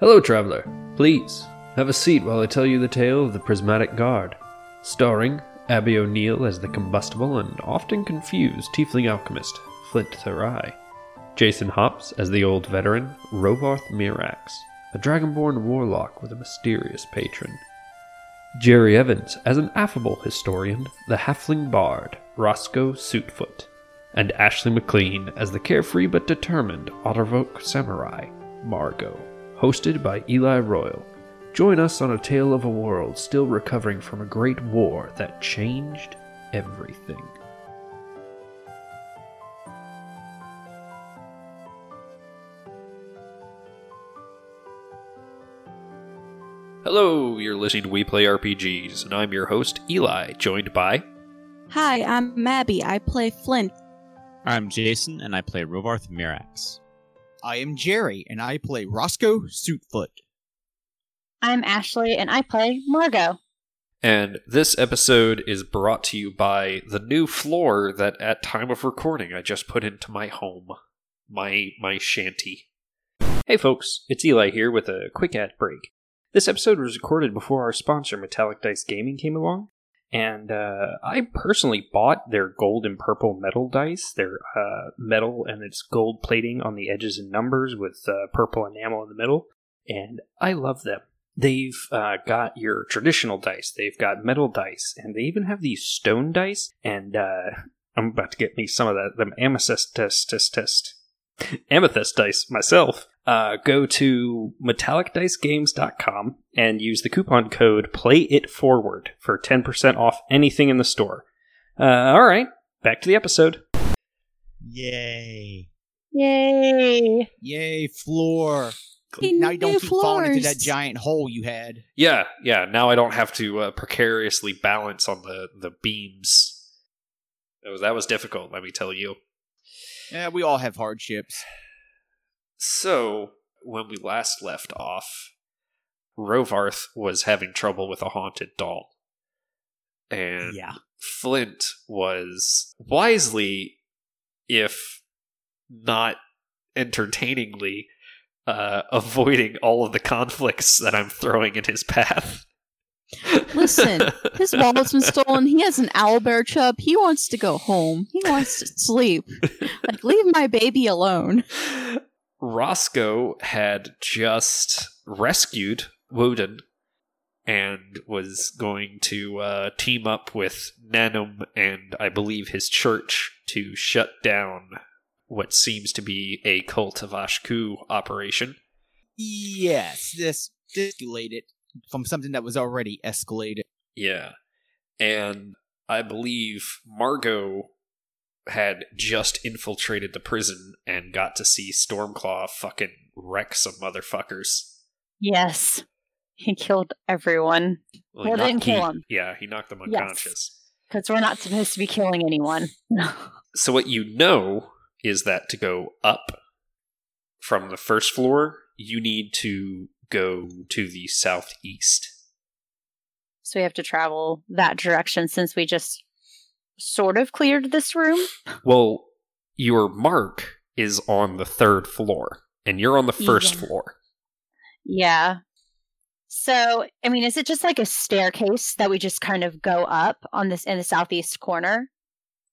Hello, traveler. Please, have a seat while I tell you the tale of the Prismatic Guard. Starring Abby O'Neill as the combustible and often confused tiefling alchemist, Flint Therai. Jason Hops as the old veteran, Rovarth Mirax, a dragonborn warlock with a mysterious patron. Jerry Evans as an affable historian, the halfling bard, Roscoe Suitfoot. And Ashley McLean as the carefree but determined Ottervoke samurai, Margot. Hosted by Eli Royal. Join us on a tale of a world still recovering from a great war that changed everything. Hello, you're listening to We Play RPGs, and I'm your host, Eli, joined by. Hi, I'm Mabby. I play Flint. I'm Jason, and I play Rovarth Mirax. I am Jerry, and I play Roscoe Suitfoot. I'm Ashley, and I play Margot. And this episode is brought to you by the new floor that at time of recording I just put into my home. My my shanty. Hey folks, it's Eli here with a quick ad break. This episode was recorded before our sponsor Metallic Dice Gaming came along, and uh, I personally bought their gold and purple metal dice. They're uh, metal and it's gold plating on the edges and numbers with uh, purple enamel in the middle, and I love them. They've uh, got your traditional dice, they've got metal dice, and they even have these stone dice. And uh, I'm about to get me some of that them amethyst test test test amethyst dice myself. Uh, go to metallicdicegames.com and use the coupon code Play It Forward for 10% off anything in the store. Uh, all right, back to the episode. Yay. Yay! Yay, floor. Hey, now you don't new keep falling into that giant hole you had. Yeah, yeah. Now I don't have to uh, precariously balance on the the beams. That was that was difficult. Let me tell you. Yeah, we all have hardships. So when we last left off, Rovarth was having trouble with a haunted doll, and Yeah. Flint was wisely, if not entertainingly, uh, avoiding all of the conflicts that I'm throwing in his path. Listen, his wallet's been stolen. He has an owlbear chub. He wants to go home. He wants to sleep. Like, leave my baby alone. Roscoe had just rescued Woden and was going to uh, team up with Nanum and I believe his church to shut down what seems to be a cult of Ashku operation. Yes, this escalated from something that was already escalated. Yeah. And I believe Margot had just infiltrated the prison and got to see Stormclaw fucking wreck some motherfuckers. Yes. He killed everyone. Well, Well, didn't kill he- him. Yeah, he knocked them Yes. unconscious. Because we're not supposed to be killing anyone. So what you know is that to go up from the first floor, you need to go to the southeast. so we have to travel that direction since we just sort of cleared this room. Well, your mark is on the third floor, and you're on the first Yeah. floor. Yeah. So, I mean, is it just like a staircase that we just kind of go up on this in the southeast corner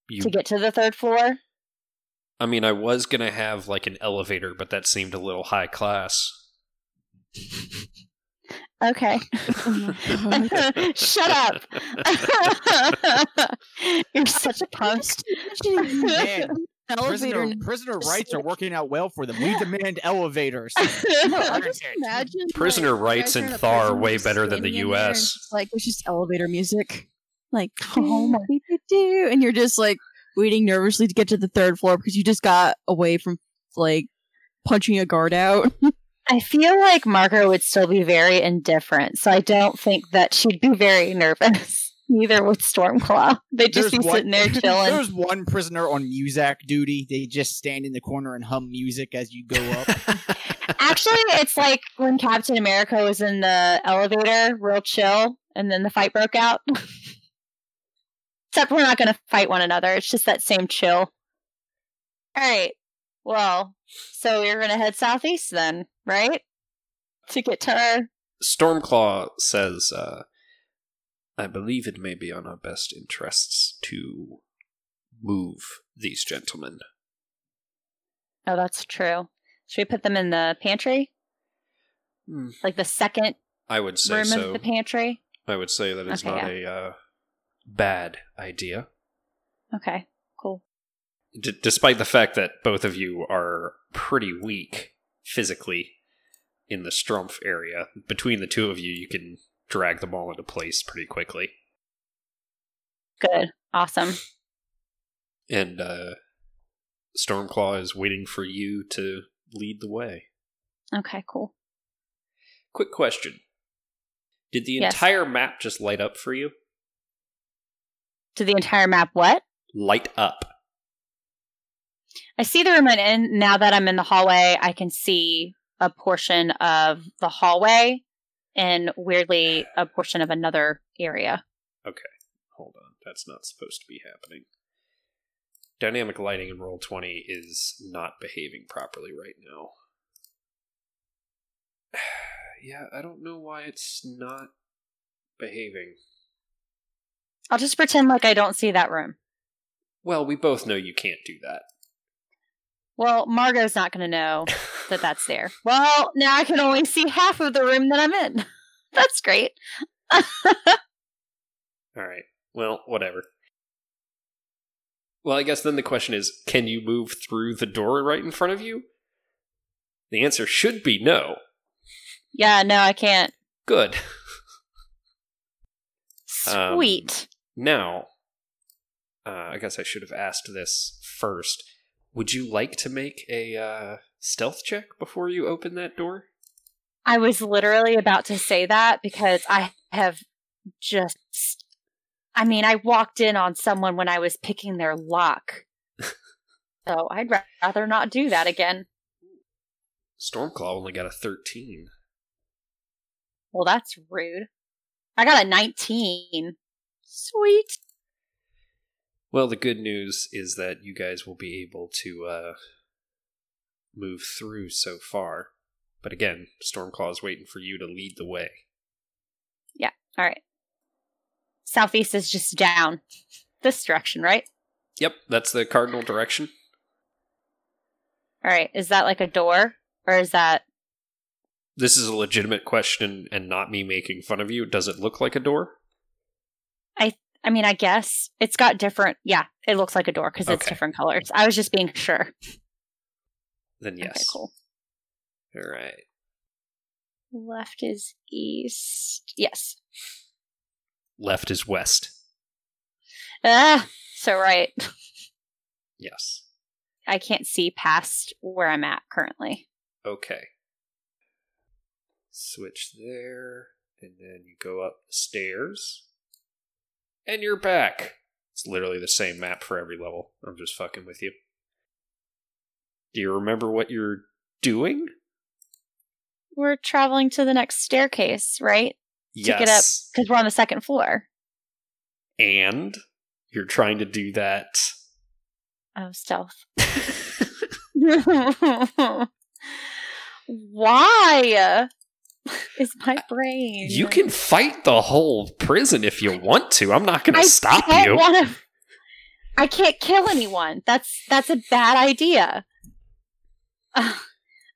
You, to get to the third floor? I mean, I was gonna have like an elevator, but that seemed a little high class. Okay. Shut up. You're such a punk. Man, prisoner, prisoner rights are working out well for them. We demand elevators. No, I just imagine Prisoner like, rights in in Thar are way better than the standing there US. Like it's just elevator music, like Oh my- and you're just like waiting nervously to get to the third floor because you just got away from like punching a guard out. I feel like Margot would still be very indifferent, so I don't think that she'd be very nervous. Neither would Stormclaw. They'd just be one- sitting there chilling. There's one prisoner on Muzak duty. They just stand in the corner and hum music as you go up. Actually, it's like when Captain America was in the elevator, real chill, and then the fight broke out. Except we're not going to fight one another. It's just that same chill. All right. Well, so we're going to head southeast then, right? to get to her. Stormclaw says, uh, I believe it may be on our best interests to move these gentlemen. Oh, that's true. Should we put them in the pantry? Hmm. Like the second I would say room so. of the pantry? I would say that is Okay, not a uh, bad idea. Okay, cool. D- despite the fact that both of you are pretty weak physically in the Strumpf area, between the two of you, you can drag them all into place pretty quickly. Good. Awesome. And uh, Stormclaw is waiting for you to lead the way. Okay, cool. Quick question Did the Yes. entire map just light up for you? To the entire map, what? Light up. I see the room I'm in. Now that I'm in the hallway, I can see a portion of the hallway and weirdly a portion of another area. Okay, hold on, that's not supposed to be happening. Dynamic lighting in Roll20 is not behaving properly right now. yeah, I don't know why it's not behaving. I'll just pretend like I don't see that room. Well, we both know you can't do that. Well, Margot's not going to know that that's there. Well, now I can only see half of the room that I'm in. That's great. All right. Well, whatever. Well, I guess then the question is can you move through the door right in front of you? The answer should be no. Yeah, no, I can't. Good. Um, Sweet. Now, uh, I guess I should have asked this first. Would you like to make a uh, stealth check before you open that door? I was literally about to say that because I have just. I mean, I walked in on someone when I was picking their lock. so I'd rather not do that again. Stormclaw only got a 13. Well, that's rude. I got a 19. Sweet. Well, the good news is that you guys will be able to uh, move through so far. But again, Stormclaw is waiting for you to lead the way. Yeah, all right. Southeast is just down. This direction, right? Yep, that's the cardinal direction. All right. Is that like a door? Or is that. This is a legitimate question and not me making fun of you. Does it look like a door? I mean, I guess it's got different. Yeah, it looks like a door because it's different colors. I was just being sure. Then yes. Okay, cool. All right. Left is east. Yes. Left is west. Ah, so right. Yes. I can't see past where I'm at currently. Okay. Switch there, and then you go up the stairs, and you're back. It's literally the same map for every level. I'm just fucking with you. Do you remember what you're doing? We're traveling to the next staircase, right? yes. To get up. Because we're on the second floor. And you're trying to do that. Oh, stealth. Why? Is my brain. you can fight the whole prison if you want to. I'm not going to stop don't you. wanna- I can't kill anyone. That's that's a bad idea.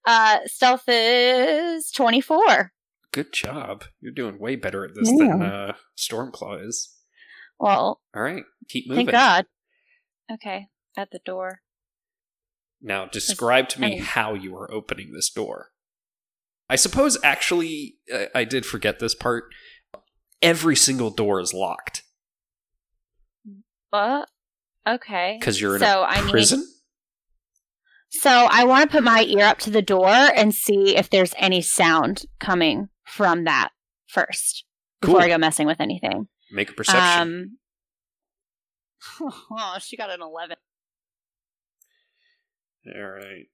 Uh, stealth is twenty four. Good job. You're doing way better at this than uh, Stormclaw is. Well, All right, keep moving. thank God. Okay, at the door. Now, describe to me how you are opening this door. I suppose, actually, uh, I did forget this part. Every single door is locked Uh, okay. because you're in So a I need- prison. So I want to put my ear up to the door and see if there's any sound coming from that first before Cool. I go messing with anything. Make a perception. Um, oh, she got an eleven. All right.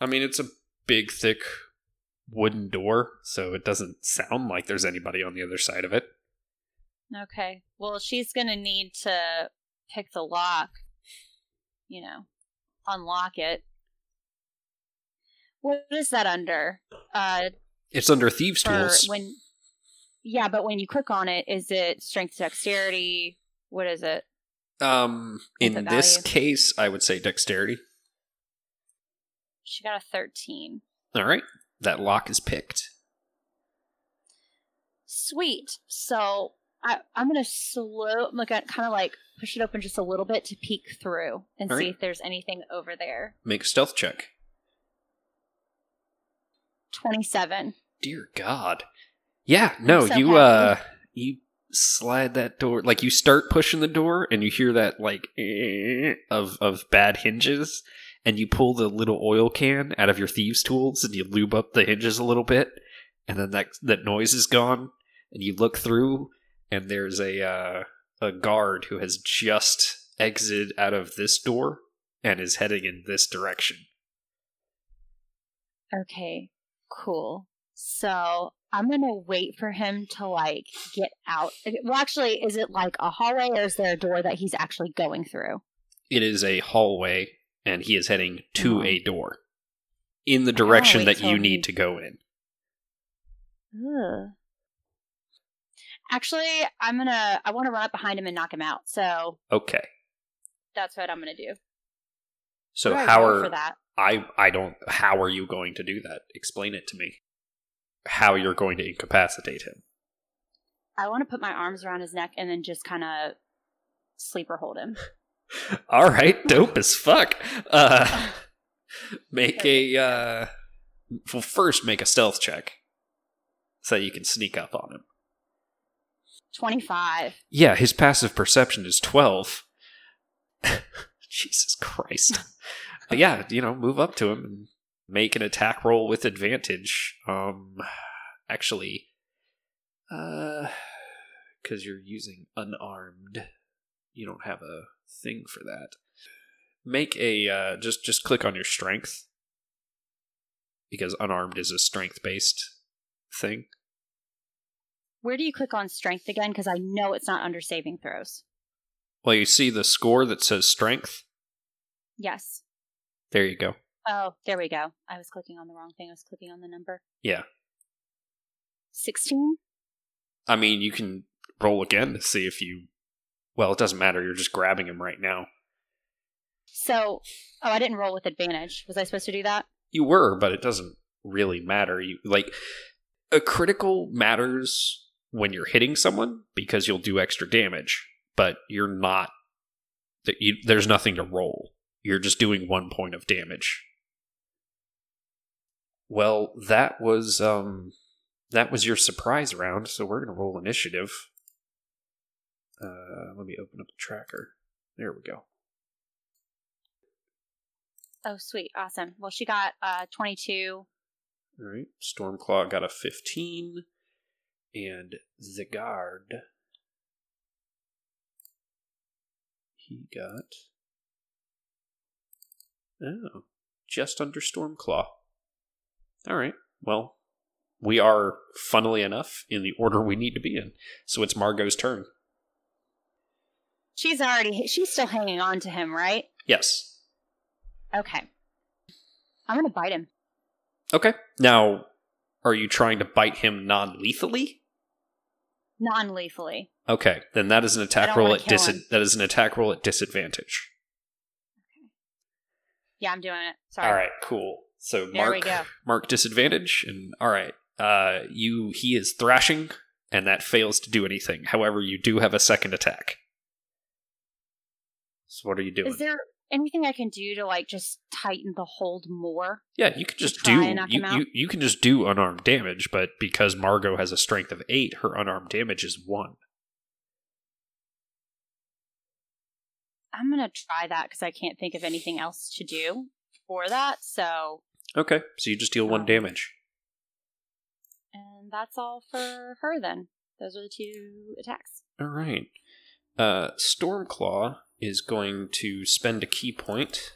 I mean, it's a big, thick wooden door, so it doesn't sound like there's anybody on the other side of it. Okay. Well, she's gonna need to pick the lock. You know, unlock it. What is that under? Uh, It's under thieves tools. when. Yeah, but when you click on it, is it strength, dexterity? What is it? Um, in What's this case, I would say dexterity. She got a thirteen. All right, that lock is picked. Sweet. So I, I'm gonna slow, look at kind of like push it open just a little bit to peek through and All see right. if there's anything over there. Make a stealth check. Twenty-seven. Dear God. Yeah, no, so you happy. uh you slide that door like you start pushing the door and you hear that like eh, of of bad hinges and you pull the little oil can out of your thieves tools and you lube up the hinges a little bit and then that that noise is gone and you look through and there's a uh a guard who has just exited out of this door and is heading in this direction. Okay, cool. So I'm gonna wait for him to like get out. Well, actually, is it like a hallway or is there a door that he's actually going through? It is a hallway, and he is heading to Oh. a door in the direction wait that you need to go in. Ugh. Actually, I'm gonna. I want to run up behind him and knock him out. So Okay. that's what I'm gonna do. So how are? I I don't how are you going to do that? Explain it to me. How you're going to incapacitate him. I want to put my arms around his neck and then just kind of sleeper hold him. All right, dope as fuck. Uh make a uh well first make a stealth check so you can sneak up on him. 25. Yeah, his passive perception is 12. Jesus Christ. But yeah, you know, move up to him and make an attack roll with advantage. Um actually uh cuz you're using unarmed. You don't have a thing for that. Make a uh just just click on your strength because unarmed is a strength-based thing. Where do you click on strength again? Because I know it's not under saving throws. Well, you see the score that says strength? Yes. There you go. Oh, there we go. I was clicking on the wrong thing. I was clicking on the number. Yeah. 16? I mean, you can roll again to see if you. Well, it doesn't matter. You're just grabbing him right now. So, oh, I didn't roll with advantage. Was I supposed to do that? You were, but it doesn't really matter. You like a critical matters when you're hitting someone because you'll do extra damage, but you're not. You, there's nothing to roll. You're just doing one point of damage. Well, that was um, that was your surprise round. So we're gonna roll initiative. Uh, let me open up the tracker. There we go. Oh, sweet. Awesome. Well, she got uh 22. All right. Stormclaw got a 15. And Zigard. He got. Oh, just under Stormclaw. All right. Well, we are, funnily enough, in the order we need to be in. So it's Margot's turn. She's already, she's still hanging on to him, right? Yes. Okay. I'm going to bite him. Okay. Now, are you trying to bite him non lethally? Non lethally. Okay, then that is an attack roll at dis- him. that is an attack roll at disadvantage. Yeah, I'm doing it. Sorry. All right, cool. So There mark mark disadvantage, and all right, uh, you he is thrashing, and that fails to do anything. However, you do have a second attack. So what are you doing? Is there anything I can do to like just tighten the hold more? yeah, you can just do you, you you can just do unarmed damage, but because Margot has a strength of eight, her unarmed damage is one. I'm gonna try that because I can't think of anything else to do for that. So, Okay, so you just deal one Um, damage. and that's all for her then. Those are the two attacks. All right. Uh, Stormclaw is going to spend a ki point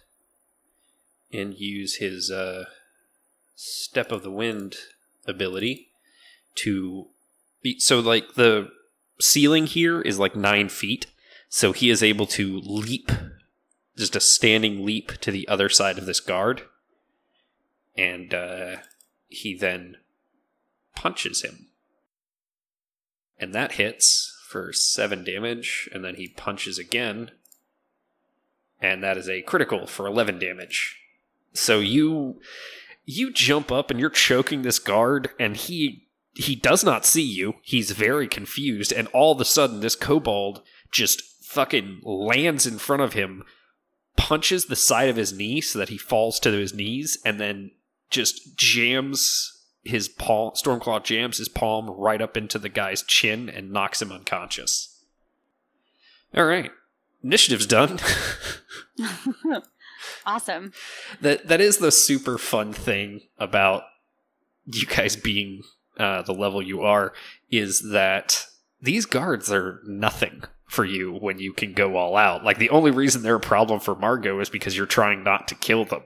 and use his uh, Step of the Wind ability to be. So, like, the ceiling here is like nine feet, so he is able to leap, just a standing leap to the other side of this guard and uh, he then punches him. And that hits for seven damage, and then he punches again, and that is a critical for 11 damage. So you you jump up and you're choking this guard and he he does not see you. He's very confused and all of a sudden this kobold just fucking lands in front of him, punches the side of his knee so that he falls to his knees and then just jams his palm Stormclaw jams his palm right up into the guy's chin and knocks him unconscious. All right. Initiative's done. awesome. that that is the super fun thing about you guys being uh, the level you are is that these guards are nothing for you when you can go all out. Like the only reason they're a problem for Margot is because you're trying not to kill them.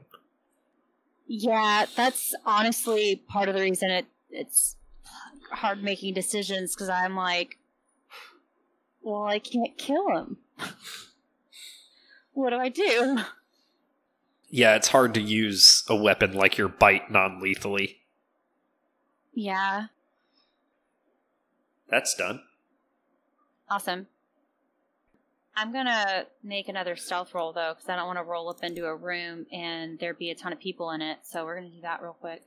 Yeah, that's honestly part of the reason it it's hard making decisions because I'm like, well, I can't kill him. What do I do? Yeah, it's hard to use a weapon like your bite non lethally. Yeah, That's done. awesome. I'm gonna make another stealth roll though because I don't want to roll up into a room and there be a ton of people in it. So we're gonna do that real quick.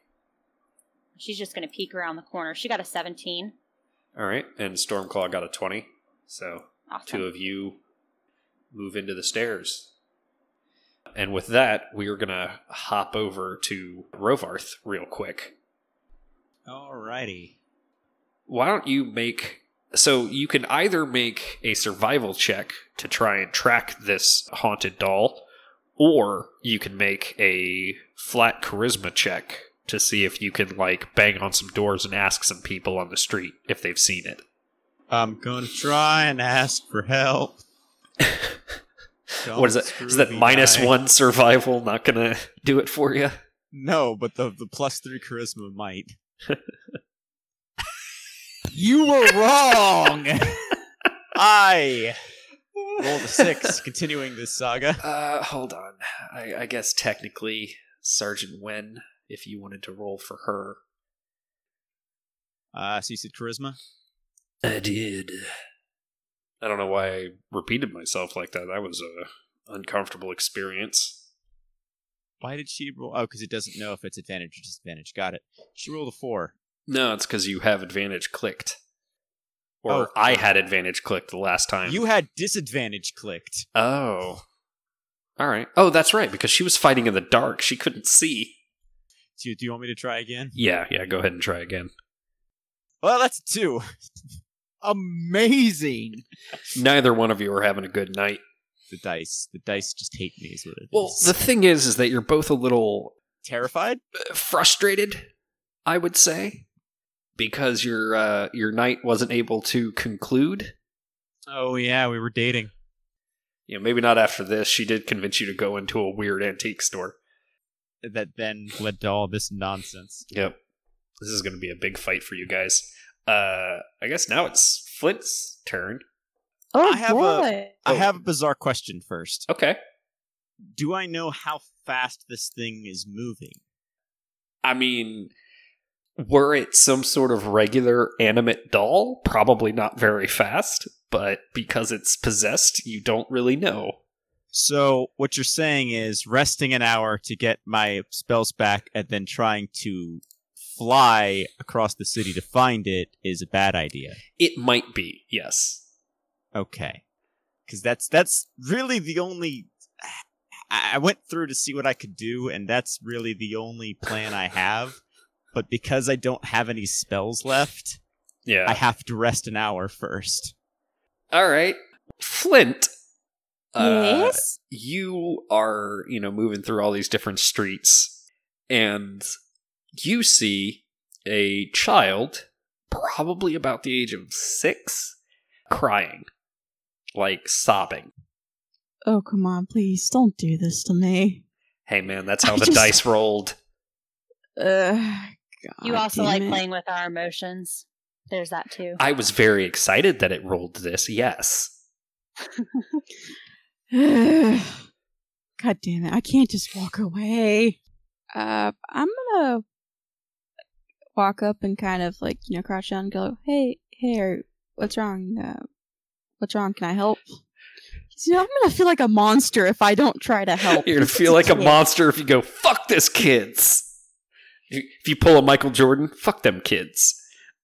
She's just gonna peek around the corner. She got a 17. All right, and Stormclaw got a 20. So Awesome. two of you move into the stairs. And with that, we are going to hop over to Rovarth real quick. Alrighty. Why don't you make. So you can either make a survival check to try and track this haunted doll, or you can make a flat charisma check to see if you can, like, bang on some doors and ask some people on the street if they've seen it. I'm gonna try and ask for help. what is that? Is that minus one survival not to do it for you? No, but the the plus three charisma might. You were wrong. I rolled a six, continuing this saga. Uh, hold on. I, I guess technically, Sergeant Wen, if you wanted to roll for her. Uh, so you said charisma. I did. I don't know why I repeated myself like that. That was a uncomfortable experience. Why did she roll? Oh, because it doesn't know if it's advantage or disadvantage. Got it. She rolled a four. No, it's because you have advantage clicked. Or Oh. I had advantage clicked the last time. You had disadvantage clicked. Oh. All right. Oh, that's right, because she was fighting in the dark. She couldn't see. Do you, do you want me to try again? Yeah, yeah, go ahead and try again. Well, that's two. Amazing. Neither one of you are having a good night. The dice. The dice just hate me. Is what it is. Well, the thing is, is that you're both a little terrified. uh, frustrated, I would say, because your uh, your night wasn't able to conclude. Oh yeah, we were dating. You know, maybe not after this. She did convince you to go into a weird antique store. That then led to all this nonsense. Yep, this is going to be a big fight for you guys. Uh, I guess now it's Flint's turn. Oh I have a- boy. I Oh. have a bizarre question first. Okay, Do I know how fast this thing is moving? I mean, were it some sort of regular animate doll, probably not very fast. But because it's possessed, you don't really know. So what you're saying is resting an hour to get my spells back and then trying to fly across the city to find it is a bad idea. It might be, yes. Okay. Cuz that's that's really the only I I went through to see what I could do and that's really the only plan I have. But because I don't have any spells left, Yeah. I have to rest an hour first. All right, Flint. uh, yes. you are, you know, moving through all these different streets, and you see a child, probably about the age of six, crying, like sobbing. Oh come on, please don't do this to me. Hey, man, that's how I the just- dice rolled. Uh, You also damn like it. playing with our emotions. There's that too. I was very excited that it rolled this. Yes. God damn it! I can't just walk away. Uh, I'm gonna walk up and kind of like you know crouch down and go, "Hey, hey, what's wrong? Uh, what's wrong? Can I help?" You know, I'm gonna feel like a monster if I don't try to help. You're gonna feel like a monster if you go, fuck this kids. If you- pull a Michael Jordan, fuck them kids.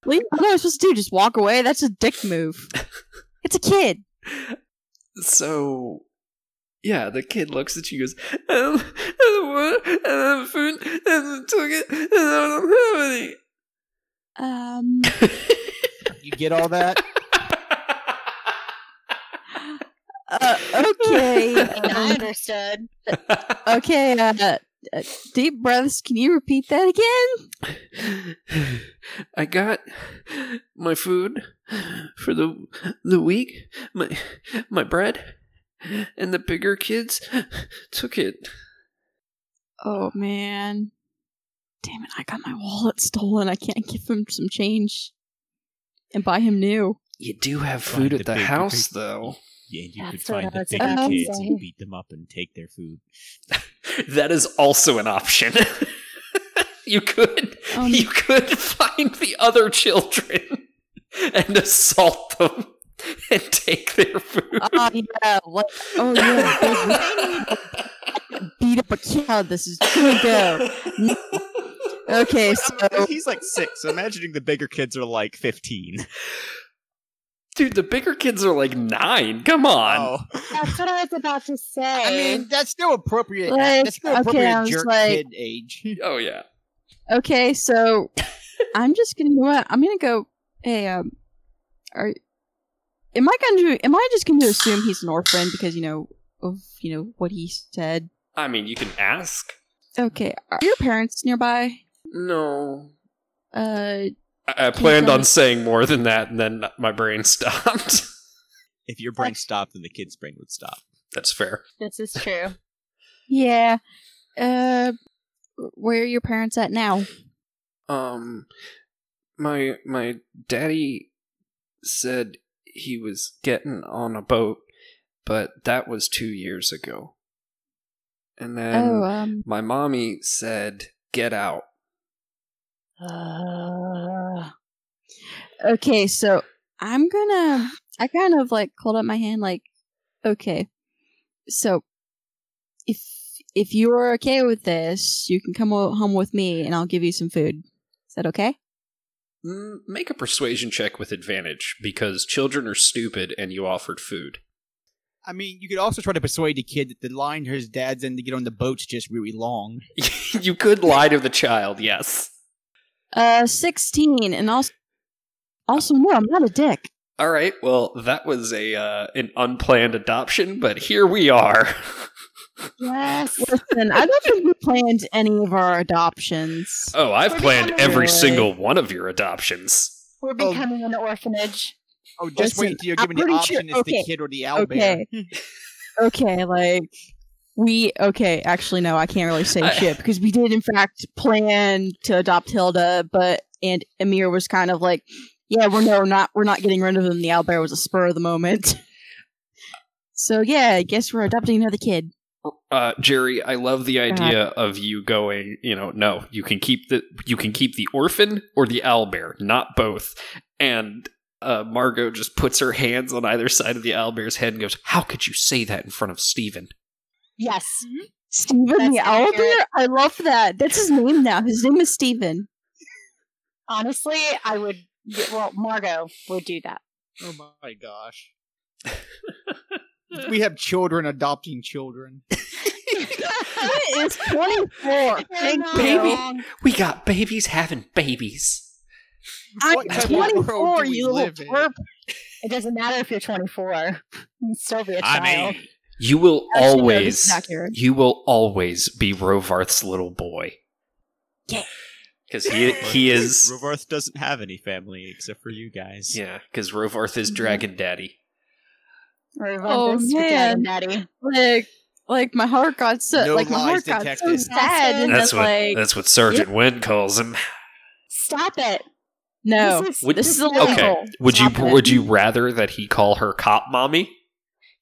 What am I supposed to do? Just walk away? That's a dick move. it's a kid. So, yeah, the kid looks at you and goes, I don't, I don't want I don't have food, I don't took it, and I Um. don't have You get all that? Uh, okay. I um, understood. okay. Uh, uh, deep breaths. Can you repeat that again? I got my food for the the week, my my bread, and the bigger kids took it. Oh man. Damn it! I got my wallet stolen. I can't give him some change and buy him new. You do have food the at the bigger house, kids. though. Yeah, you could That's what find the bigger about kids and beat them up and take their food. That is also an option. you could Um, you could find the other children and assault them and take their food. Oh yeah, like oh yeah, big- beat up a kid. This is gonna go. Okay, so he's like six. So imagining the bigger kids are like fifteen. Dude, the bigger kids are like nine. Come on. Oh, That's what I was about to say. I mean, that's still appropriate. Like, that's still okay, appropriate I was jerk like- kid age. Oh yeah. okay, so I'm just gonna you know what? I'm gonna go. Hey, um, are am I going to am I just going to assume he's an orphan because you know of you know what he said? I mean, you can ask. Okay, are your parents nearby? No. Uh, I, I planned on saying more than that, and then my brain stopped. if your brain stopped, then the kid's brain would stop. That's fair. this is true. yeah. Uh, where are your parents at now? Um, my my daddy said he was getting on a boat, but that was two years ago. And then oh, um, my mommy said, "Get out." Uh, okay, so I'm gonna. I kind of like hold up my hand, like, okay, so if if you are okay with this, you can come o- home with me, and I'll give you some food. Is that okay? Mm, Make a persuasion check with advantage because children are stupid, and you offered food. I mean, you could also try to persuade the kid that the line his dad's in to get on the boat's just really long. you could lie to the child, yes. Uh, sixteen, and also, also no, I'm not a dick. All right. Well, that was a uh, an unplanned adoption, but here we are. yes. Listen, I don't think we planned any of our adoptions. oh, I've We're planned every really- single one of your adoptions. We're Oh. becoming an orphanage. Oh, just Listen, wait until you're I'm given the pretty option sure- as okay, the kid or the owlbear. okay. okay, like we okay. Actually, no, I can't really say shit because we did in fact plan to adopt Hilda, but and Amir was kind of like, yeah, we're no, not we're not getting rid of him. The owlbear was a spur of the moment. so yeah, I guess we're adopting another kid. Uh, Jerry, I love the idea of you going. You know, no, you can keep the you can keep the orphan or the owlbear, not both. And uh, Margot just puts her hands on either side of the owlbear's head and goes, "How could you say that in front of Steven? Yes. Mm-hmm. Steven the That's accurate. owlbear. I love that. That's his name now. His name is Steven. Honestly, I would. Well, Margot would do that. Oh my gosh. we have children adopting children. It's twenty four. Thank not you. Baby. We got babies having babies." I'm What type of world 24, you little live in? twerp. It doesn't matter if you're 24. You still be a child. mean, You will Actually, always, is accurate. you will always be Rovarth's little boy. Yeah. because he he is Rovarth doesn't have any family except for you guys. yeah because Rovarth is Mhm. Dragon Daddy. Or Oh, Ventus man. Daddy. like like my heart got so No like my lies heart got so detected. sad and That's then what like that's what Sergeant Wynn calls him. Stop it. no This is, Would- this is illegal. Okay, would you it. would you rather that he call her cop mommy?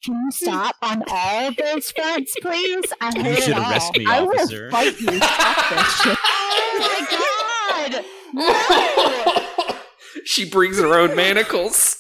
Can you stop on all those fronts, please? I You hate should it all. arrest me, I will officer. fight you. Stop this shit. Oh my god! No! she brings her own manacles.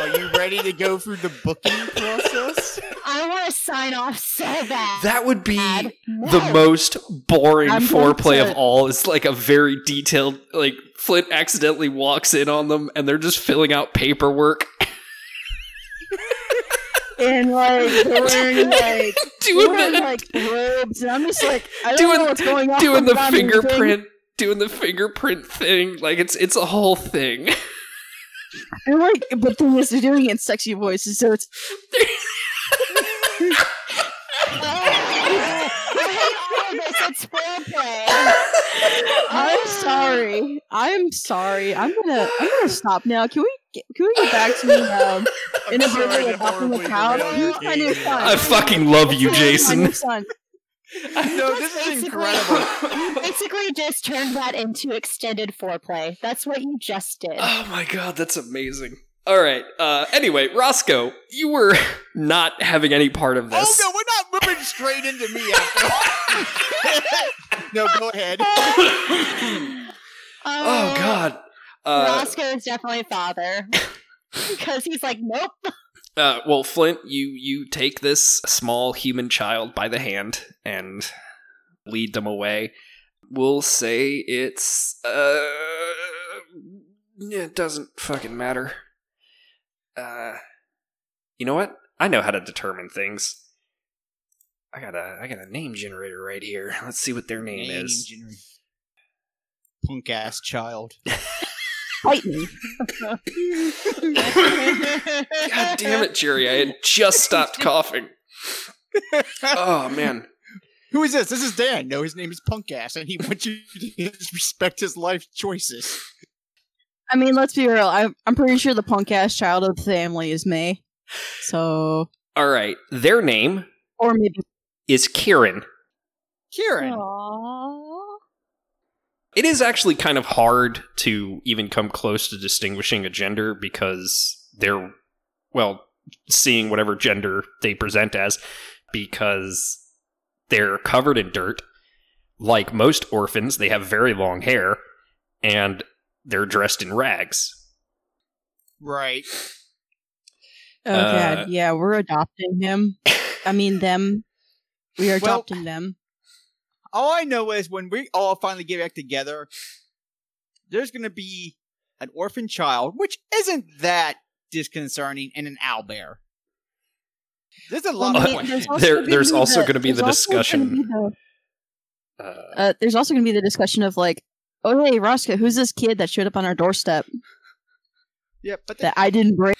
Are you ready to go through the booking process? I want to sign off so bad. That would be Bad. the No. most boring I'm foreplay to- of all. It's like a very detailed, like Flint accidentally walks in on them and they're just filling out paperwork, And like they're wearing like doing wearing the like robes, and I'm just like I don't Doing- know what's going on. doing the but I'm doing- fingerprint, doing the fingerprint thing. Like it's it's a whole thing. And like, but the thing is, they're doing it in sexy voices, so it's I hate all this. It's foreplay. I'm sorry. I'm sorry. I'm gonna I'm gonna stop now. Can we get, can we get back to me um, I'm inappropriately sorry to adopting horribly a child? derail He's your my new son. I fucking love you, Jason. son. No, this is Basically- incredible. You basically just turned that into extended foreplay. That's what you just did. Oh my god, that's amazing. All right. Uh, anyway, Roscoe, you were not having any part of this. Oh no, we're not moving straight into me. After. no, go ahead. oh god. Uh, Roscoe is definitely father. Because he's like, nope. Uh, well, Flint, you you take this small human child by the hand and lead them away. We'll say it's uh, it doesn't fucking matter. Uh, you know what? I know how to determine things. I got a I got a name generator right here. Let's see what their name, is. Punk ass child. Fight me. God damn it, Jerry! I had just stopped coughing. Oh man. Who is this? This is Dan. No, his name is Punk Ass, and he wants you to respect his life choices. I mean, let's be real. I'm I'm pretty sure the punk ass child of the family is May. So, All right. Their name or maybe is Kieran. Kieran. Aww. It is actually kind of hard to even come close to distinguishing a gender because they're, well, seeing whatever gender they present as because they're covered in dirt. Like most orphans, they have very long hair and they're dressed in rags. Right. oh Uh, god, yeah, we're adopting him. I mean them. We are Well- adopting them. All I know is when we all finally get back together, there's going to be an orphan child, which isn't that disconcerting, and an owlbear. There's a lot Well, of I also There- there's also gonna be the there's also gonna discussion- be the- Uh, uh, there's also going to be the discussion of like, oh hey, Roscoe, who's this kid that showed up on our doorstep Yeah, but that I didn't bring?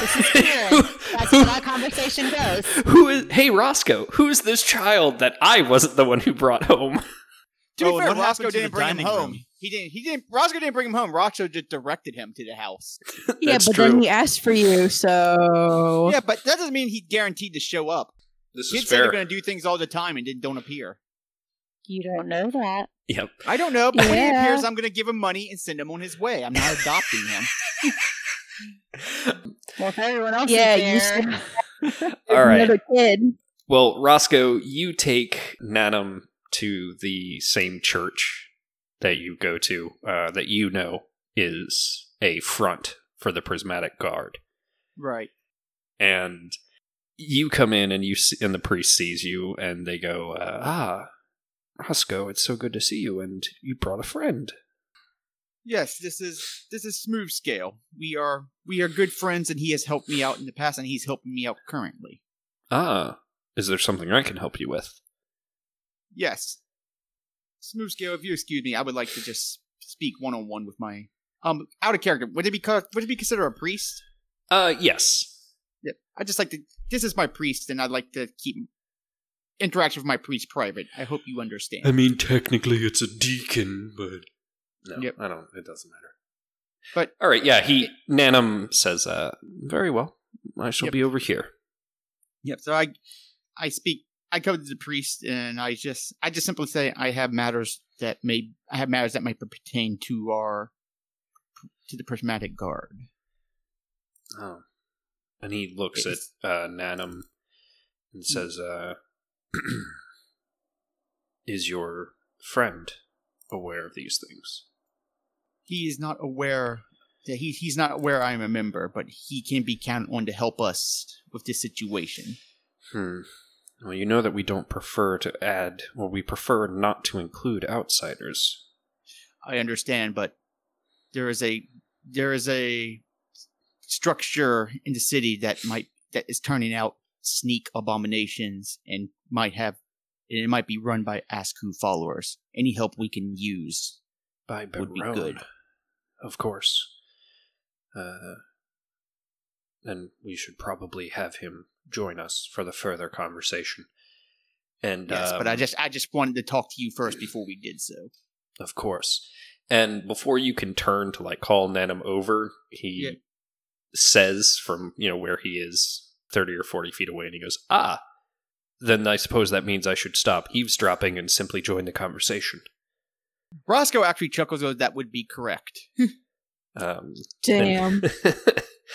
This is Kieran. That's how that conversation goes. who is? Hey, Roscoe. Who's this child that I wasn't the one who brought home? to be Oh, fair, what Roscoe didn't bring him home. room? He didn't. He didn't. Roscoe didn't bring him home. Roscoe just directed him to the house. yeah, but true. then he asked for you, so Yeah, but that doesn't mean he guaranteed to show up. This Kids is say they're fair. going to do things all the time and then don't appear. You don't know that. Yep. I don't know, but when he appears, I'm going to give him money and send him on his way. I'm not adopting him. Well, if everyone else Yeah, is you there. All right. another kid. Well, Roscoe, you take Nanum to the same church that you go to, uh, that you know is a front for the Prismatic Guard, Right. and you come in and you see, and the priest sees you, and they go, uh, "Ah, Roscoe, it's so good to see you, and you brought a friend." Yes, this is this is smooth scale. We are we are good friends, and he has helped me out in the past, and he's helping me out currently. Ah, is there something I can help you with? Yes, smooth scale. If you excuse me, I would like to just speak one on one with my um out of character. Would it be co- would it be considered a priest? Uh, yes. Yep. I just like to. This is my priest, and I'd like to keep interaction with my priest private. I hope you understand. I mean, technically, it's a deacon, but no, Yep. I don't. It doesn't matter. But- all right, yeah. He Nanum says, "Uh, very well. I shall Yep. be over here." Yep. So I, I speak. I go to the priest, and I just, I just simply say, I have matters that may, I have matters that might pertain to our to the prismatic guard. Oh. And he looks It's- at uh, Nanum and says, uh, Is your friend aware of these things? He is not aware that he he's not aware I am a member, but he can be counted on to help us with this situation. Hmm. Well, you know that we don't prefer to add, or we prefer not to include outsiders. I understand, but there is a there is a structure in the city that might that is turning out sneak abominations and might have and it might be run by Asku followers. Any help we can use. By Would be good. Of course. Uh, then we should probably have him join us for the further conversation. And Yes, but I um, just I just wanted to talk to you first before we did so. Of course. And before you can turn to like call Nanum over, he Yeah. says from, you know, where he is 30 or 40 feet away and he goes, "Ah, then I suppose that means I should stop eavesdropping and simply join the conversation." Roscoe actually chuckles though that would be correct. Um Damn. and-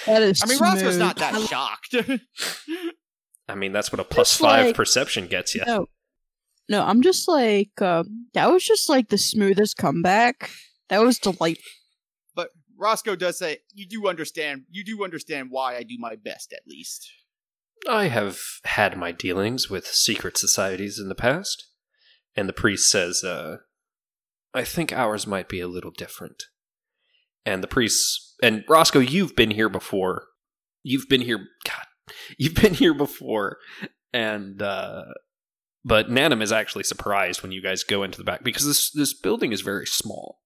That is I mean Roscoe's not that shocked. I mean, that's what a plus Just 5 like- perception gets you. No, no, I'm just like uh, that was just like the smoothest comeback. That was delightful. but Roscoe does say you do understand you do understand why I do my best at least. I have had my dealings with secret societies in the past. And the priest says, uh, I think ours might be a little different. And the priest, and Roscoe, you've been here before. You've been here, God, you've been here before. And, uh, but Nanum is actually surprised when you guys go into the back because this, this building is very small.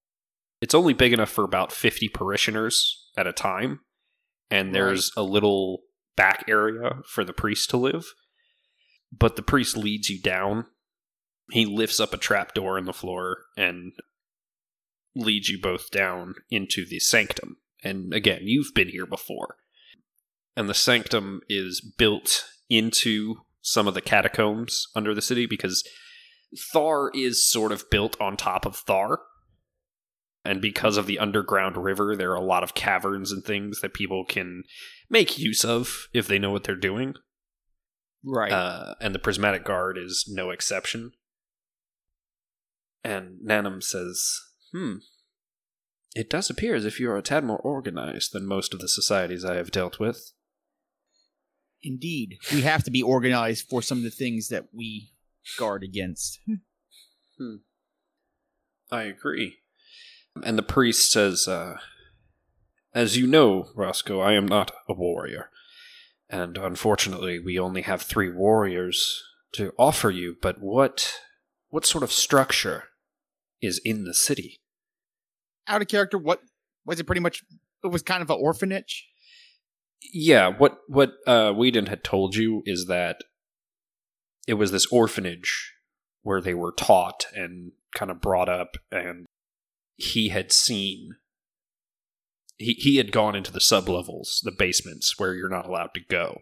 It's only big enough for about 50 parishioners at a time. And there's a little back area for the priest to live. But the priest leads you down. He lifts up a trap door in the floor and leads you both down into the sanctum. And again, you've been here before. And the sanctum is built into some of the catacombs under the city because Thar is sort of built on top of Thar. And because of the underground river, there are a lot of caverns and things that people can make use of if they know what they're doing. Right. Uh, and the prismatic guard is no exception. And Nanum says, Hmm. It does appear as if you are a tad more organized than most of the societies I have dealt with. Indeed. We have to be organized for some of the things that we guard against. Hmm. I agree. And the priest says, uh, As you know, Roscoe, I am not a warrior. And unfortunately, we only have three warriors to offer you, but what what sort of structure is in the city? Out of character, what was it pretty much it was kind of an orphanage? Yeah, what what uh Whedon had told you is that it was this orphanage where they were taught and kind of brought up and he had seen he he had gone into the sublevels, the basements where you're not allowed to go,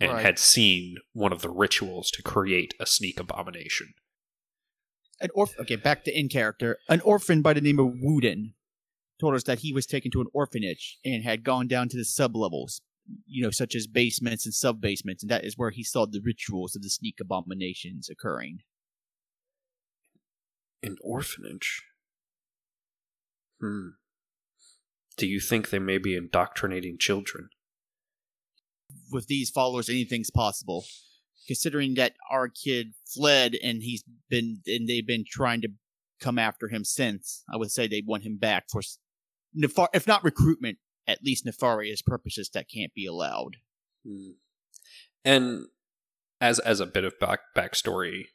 and Right. had seen one of the rituals to create a sneak abomination. An orphan. okay, back to in character. An orphan by the name of Wooden told us that he was taken to an orphanage and had gone down to the sublevels, you know, such as basements and sub basements, and that is where he saw the rituals of the sneak abominations occurring. An orphanage. Hmm. Do you think they may be indoctrinating children? with these followers anything's possible considering that our kid fled and he's been and they've been trying to come after him since i would say they want him back for nefar- if not recruitment at least nefarious purposes that can't be allowed Hmm. And as as a bit of back backstory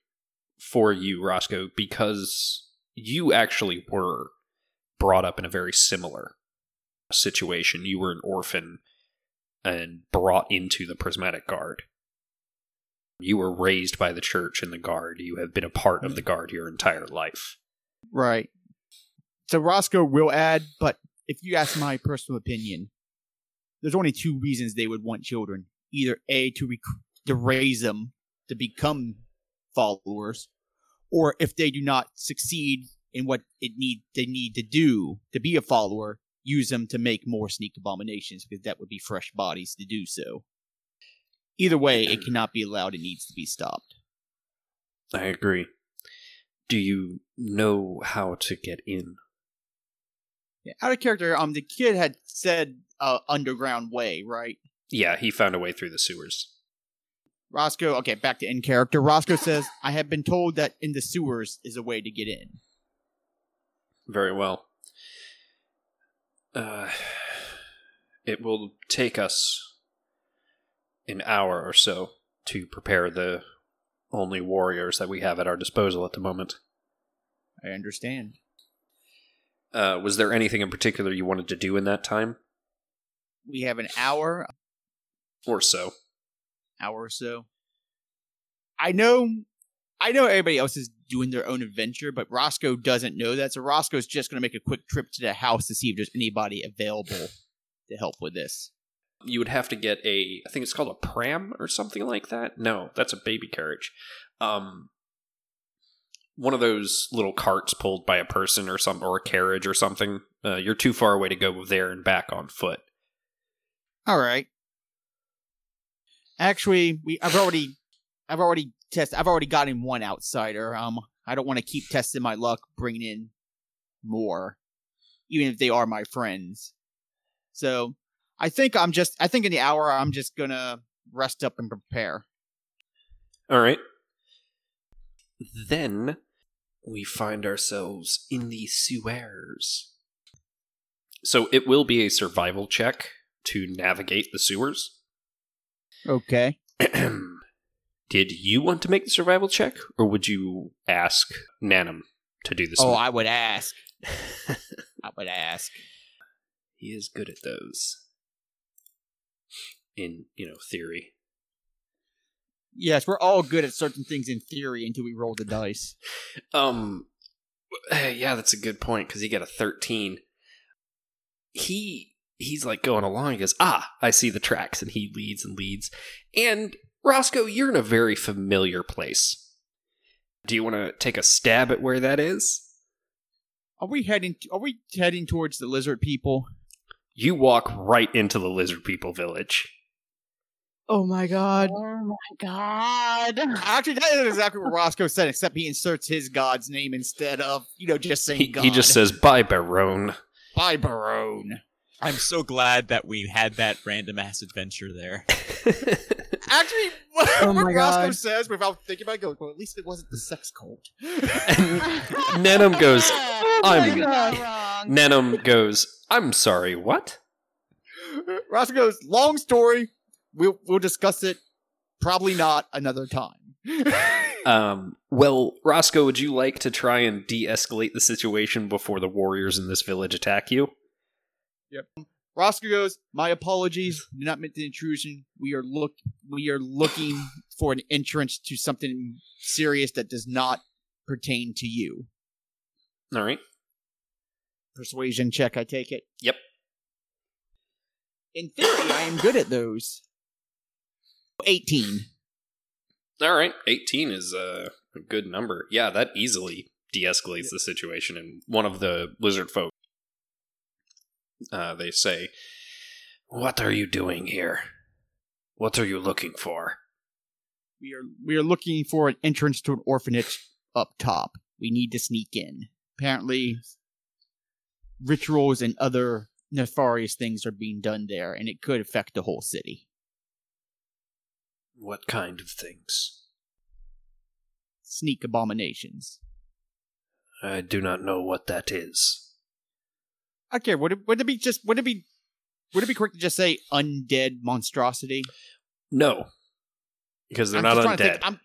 for you, Roscoe, because you actually were brought up in a very similar situation. You were an orphan and brought into the Prismatic Guard. You were raised by the church and the guard. You have been a part of the guard your entire life. right so roscoe will add but if you ask my personal opinion there's only two reasons they would want children either a to rec- to raise them to become followers or if they do not succeed in what it need they need to do to be a follower use them to make more sneak abominations because that would be fresh bodies to do so. Either way, it cannot be allowed. It needs to be stopped. I agree. Do you know how to get in? Yeah, out of character, um, the kid had said uh, underground way, right? Yeah, he found a way through the sewers. Roscoe, okay, back to in character. Roscoe says, I have been told that in the sewers is a way to get in. Very well. Uh, it will take us an hour or so to prepare the only warriors that we have at our disposal at the moment. I understand. Uh, was there anything in particular you wanted to do in that time We have an hour, or so? hour or so. I know, I know everybody else is doing their own adventure, but Roscoe doesn't know that. So Roscoe's just going to make a quick trip to the house to see if there's anybody available to help with this. You would have to get a, I think it's called a pram or something like that. No, that's a baby carriage. Um, one of those little carts pulled by a person or some or a carriage or something. Uh, you're too far away to go there and back on foot. All right. Actually, we I've already I've already tested I've already gotten one outsider. Um I don't want to keep testing my luck bringing in more even if they are my friends. So, I think I'm just I think in the hour I'm just going to rest up and prepare. All right. Then we find ourselves in the sewers. So it will be a survival check to navigate the sewers. Okay. Did you want to make the survival check, or would you ask Nanum to do this? Oh, one? I would ask. I would ask. he is good at those. In you know theory. Yes, we're all good at certain things in theory until we roll the dice. Um, yeah, that's a good point because he got a thirteen. He he's like going along. He goes, "Ah, I see the tracks," and he leads and leads. And Roscoe, you're in a very familiar place. Do you want to take a stab at where that is? Are we heading are we heading towards the lizard people? You walk right into the lizard people village. Oh my god. Oh my god. Actually, that is exactly what Roscoe said, except he inserts his god's name instead of, you know, just saying He, God. he just says, "Bye, Barone." Bye, Barone. I'm so glad that we had that random ass adventure there. Actually, what, Oh what Roscoe God. says without thinking about it, goes, well, at least it wasn't the sex cult. and Nanum goes, Oh I'm- my Nanum goes, "I'm sorry, what?" Roscoe goes, long story. We'll, we'll discuss it. Probably not another time. Um, well, Roscoe, would you like to try and de-escalate the situation before the warriors in this village attack you? Roscoe goes, "My apologies. Did not meant the intrusion. We are look we are looking for an entrance to something serious that does not pertain to you." All right. Persuasion check, I take it. Yep. In theory, I am good at those. 18. All right. 18 is a good number. Yeah, that easily de-escalates the situation. And one of the lizard folk, uh, they say, "What are you doing here? What are you looking for?" We are we are looking for an entrance to an orphanage up top. We need to sneak in. Apparently rituals and other nefarious things are being done there and it could affect the whole city. What kind of things? Sneak abominations. I do not know what that is. Okay, would it would it be just would it be would it be correct to just say undead monstrosity? No, because they're I'm not just trying to undead. think I'm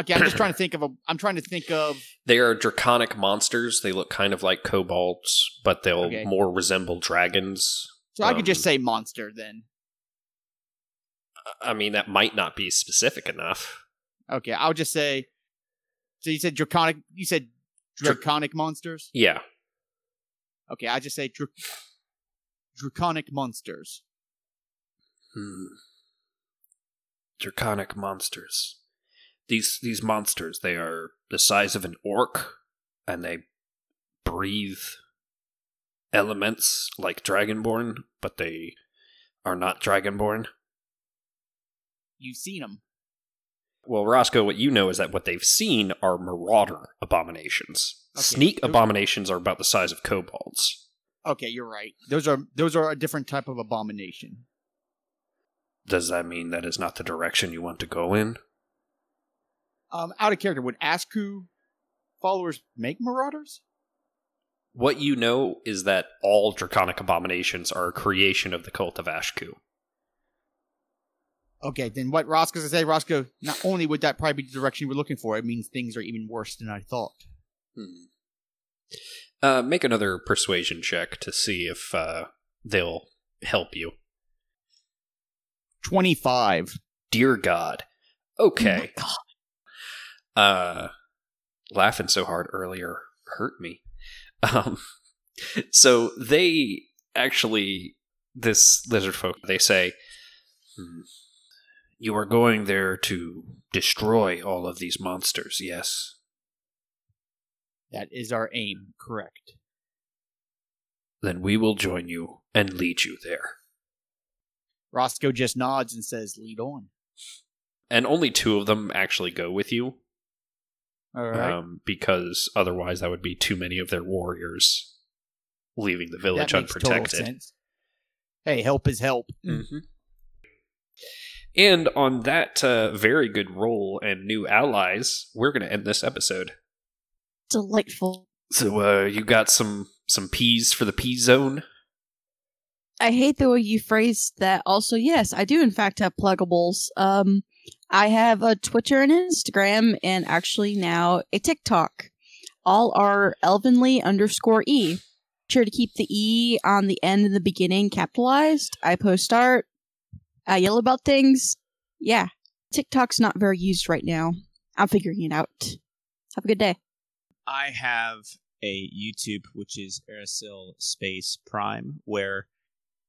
okay, I'm just trying to think of a I'm trying to think of They are draconic monsters. They look kind of like kobolds, but they'll Okay. more resemble dragons. so I could just Um, say monster then. I mean, that might not be specific enough. Okay, I'll just say. So you said draconic. You said Dra- draconic monsters. Yeah. Okay, I just say dra- draconic monsters. Hmm. Draconic monsters. These these monsters, they are the size of an orc, and they breathe elements like Dragonborn, but they are not Dragonborn. You've seen them. Well, Roscoe, what you know is that what they've seen are marauder abominations. Okay. Sneak Those- abominations are about the size of kobolds. Okay, you're right. Those are those are a different type of abomination. Does that mean that is not the direction you want to go in? Um, out of character, would Asku followers make marauders? What you know is that all draconic abominations are a creation of the cult of Ashku. Okay, then what Roscoe's gonna say, Roscoe, not only would that probably be the direction we're looking for, it means things are even worse than I thought. Hmm. Uh, make another persuasion check to see if uh, they'll help you. 25. Dear God. Oh Okay. uh, laughing so hard earlier hurt me. Um, so they actually, this lizard folk, they say, "Hmm, you are going there to destroy all of these monsters, yes? That is our aim, correct. Then we will join you and lead you there. Roscoe just nods and says, lead on. And only two of them actually go with you, All right. um, because otherwise that would be too many of their warriors leaving the village that makes total unprotected. sense. Hey, help is help. Mm-hmm. And on that uh, very good roll and new allies, we're going to end this episode. Delightful. So uh, you got some some peas for the pea zone. I hate the way you phrased that. Also, yes, I do in fact have pluggables. Um, I have a Twitter and Instagram, and actually now a TikTok. All are Elvenly underscore E. Sure to keep the E on the end and the beginning capitalized. I post art. I yell about things. Yeah, TikTok's not very used right now. I'm figuring it out. Have a good day. I have a YouTube which is Aerosol Space Prime, where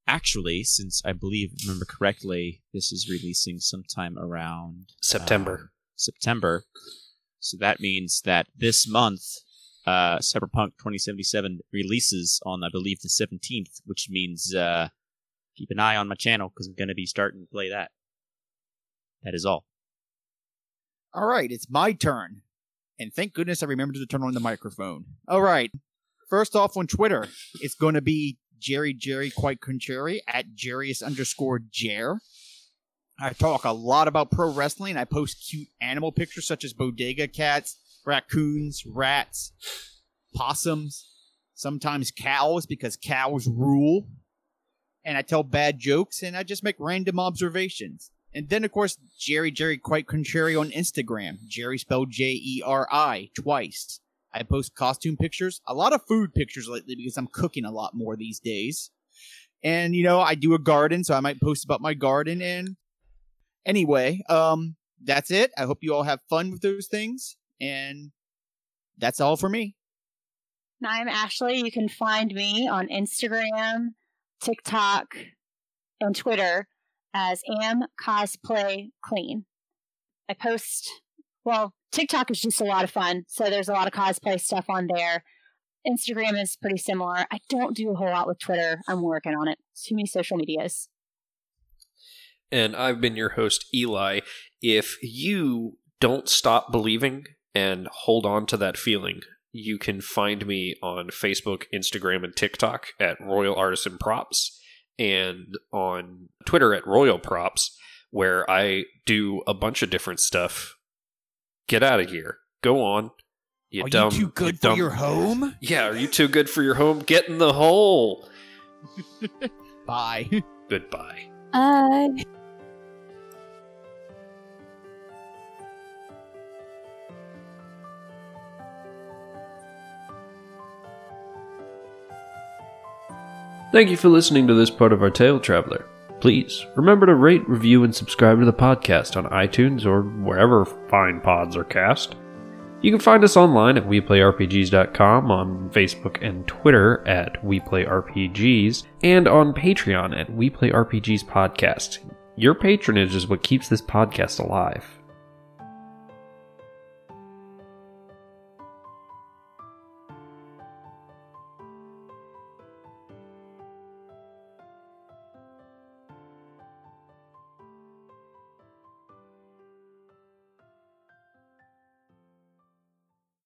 actually, since I believe remember correctly, this is releasing sometime around September. um, September. So that means that this month, uh, Cyberpunk 2077 releases on, I believe, the 17th, which means uh, keep an eye on my channel because I'm going to be starting to play that. That is all. All right, it's my turn. And thank goodness I remembered to turn on the microphone. All right. First off on Twitter, it's going to be Jerry Jerry quite contrary at Jarius underscore Jer. I talk a lot about pro wrestling. I post cute animal pictures such as bodega cats, raccoons, rats, possums, sometimes cows because cows rule. And I tell bad jokes and I just make random observations. And then, of course, Jerry Jerry quite contrary on Instagram. Jerry spelled J E R I twice. I post costume pictures, a lot of food pictures lately because I'm cooking a lot more these days. And you know, I do a garden, so I might post about my garden. And anyway, um, that's it. I hope you all have fun with those things, and that's all for me. I'm Ashley. You can find me on Instagram, TikTok, and Twitter as am cosplay clean. I post well, TikTok is just a lot of fun, so there's a lot of cosplay stuff on there. Instagram is pretty similar. I don't do a whole lot with Twitter. I'm working on it. Too many social medias. And I've been your host, Eli. If you don't stop believing and hold on to that feeling, you can find me on Facebook, Instagram, and TikTok at Royal Artisan Props and on Twitter at Royal Props, where I do a bunch of different stuff. Get out of here. Go on. You Are dumb, you too good you for dumb- your home? Yeah, are you too good for your home? Get in the hole. Bye. Goodbye. I. Thank you for listening to this part of our Tale Traveler. Please remember to rate, review, and subscribe to the podcast on iTunes or wherever fine pods are cast. You can find us online at WePlayRPGs.com, on Facebook and Twitter at WePlayRPGs, and on Patreon at WePlayRPGs Podcast. Your patronage is what keeps this podcast alive.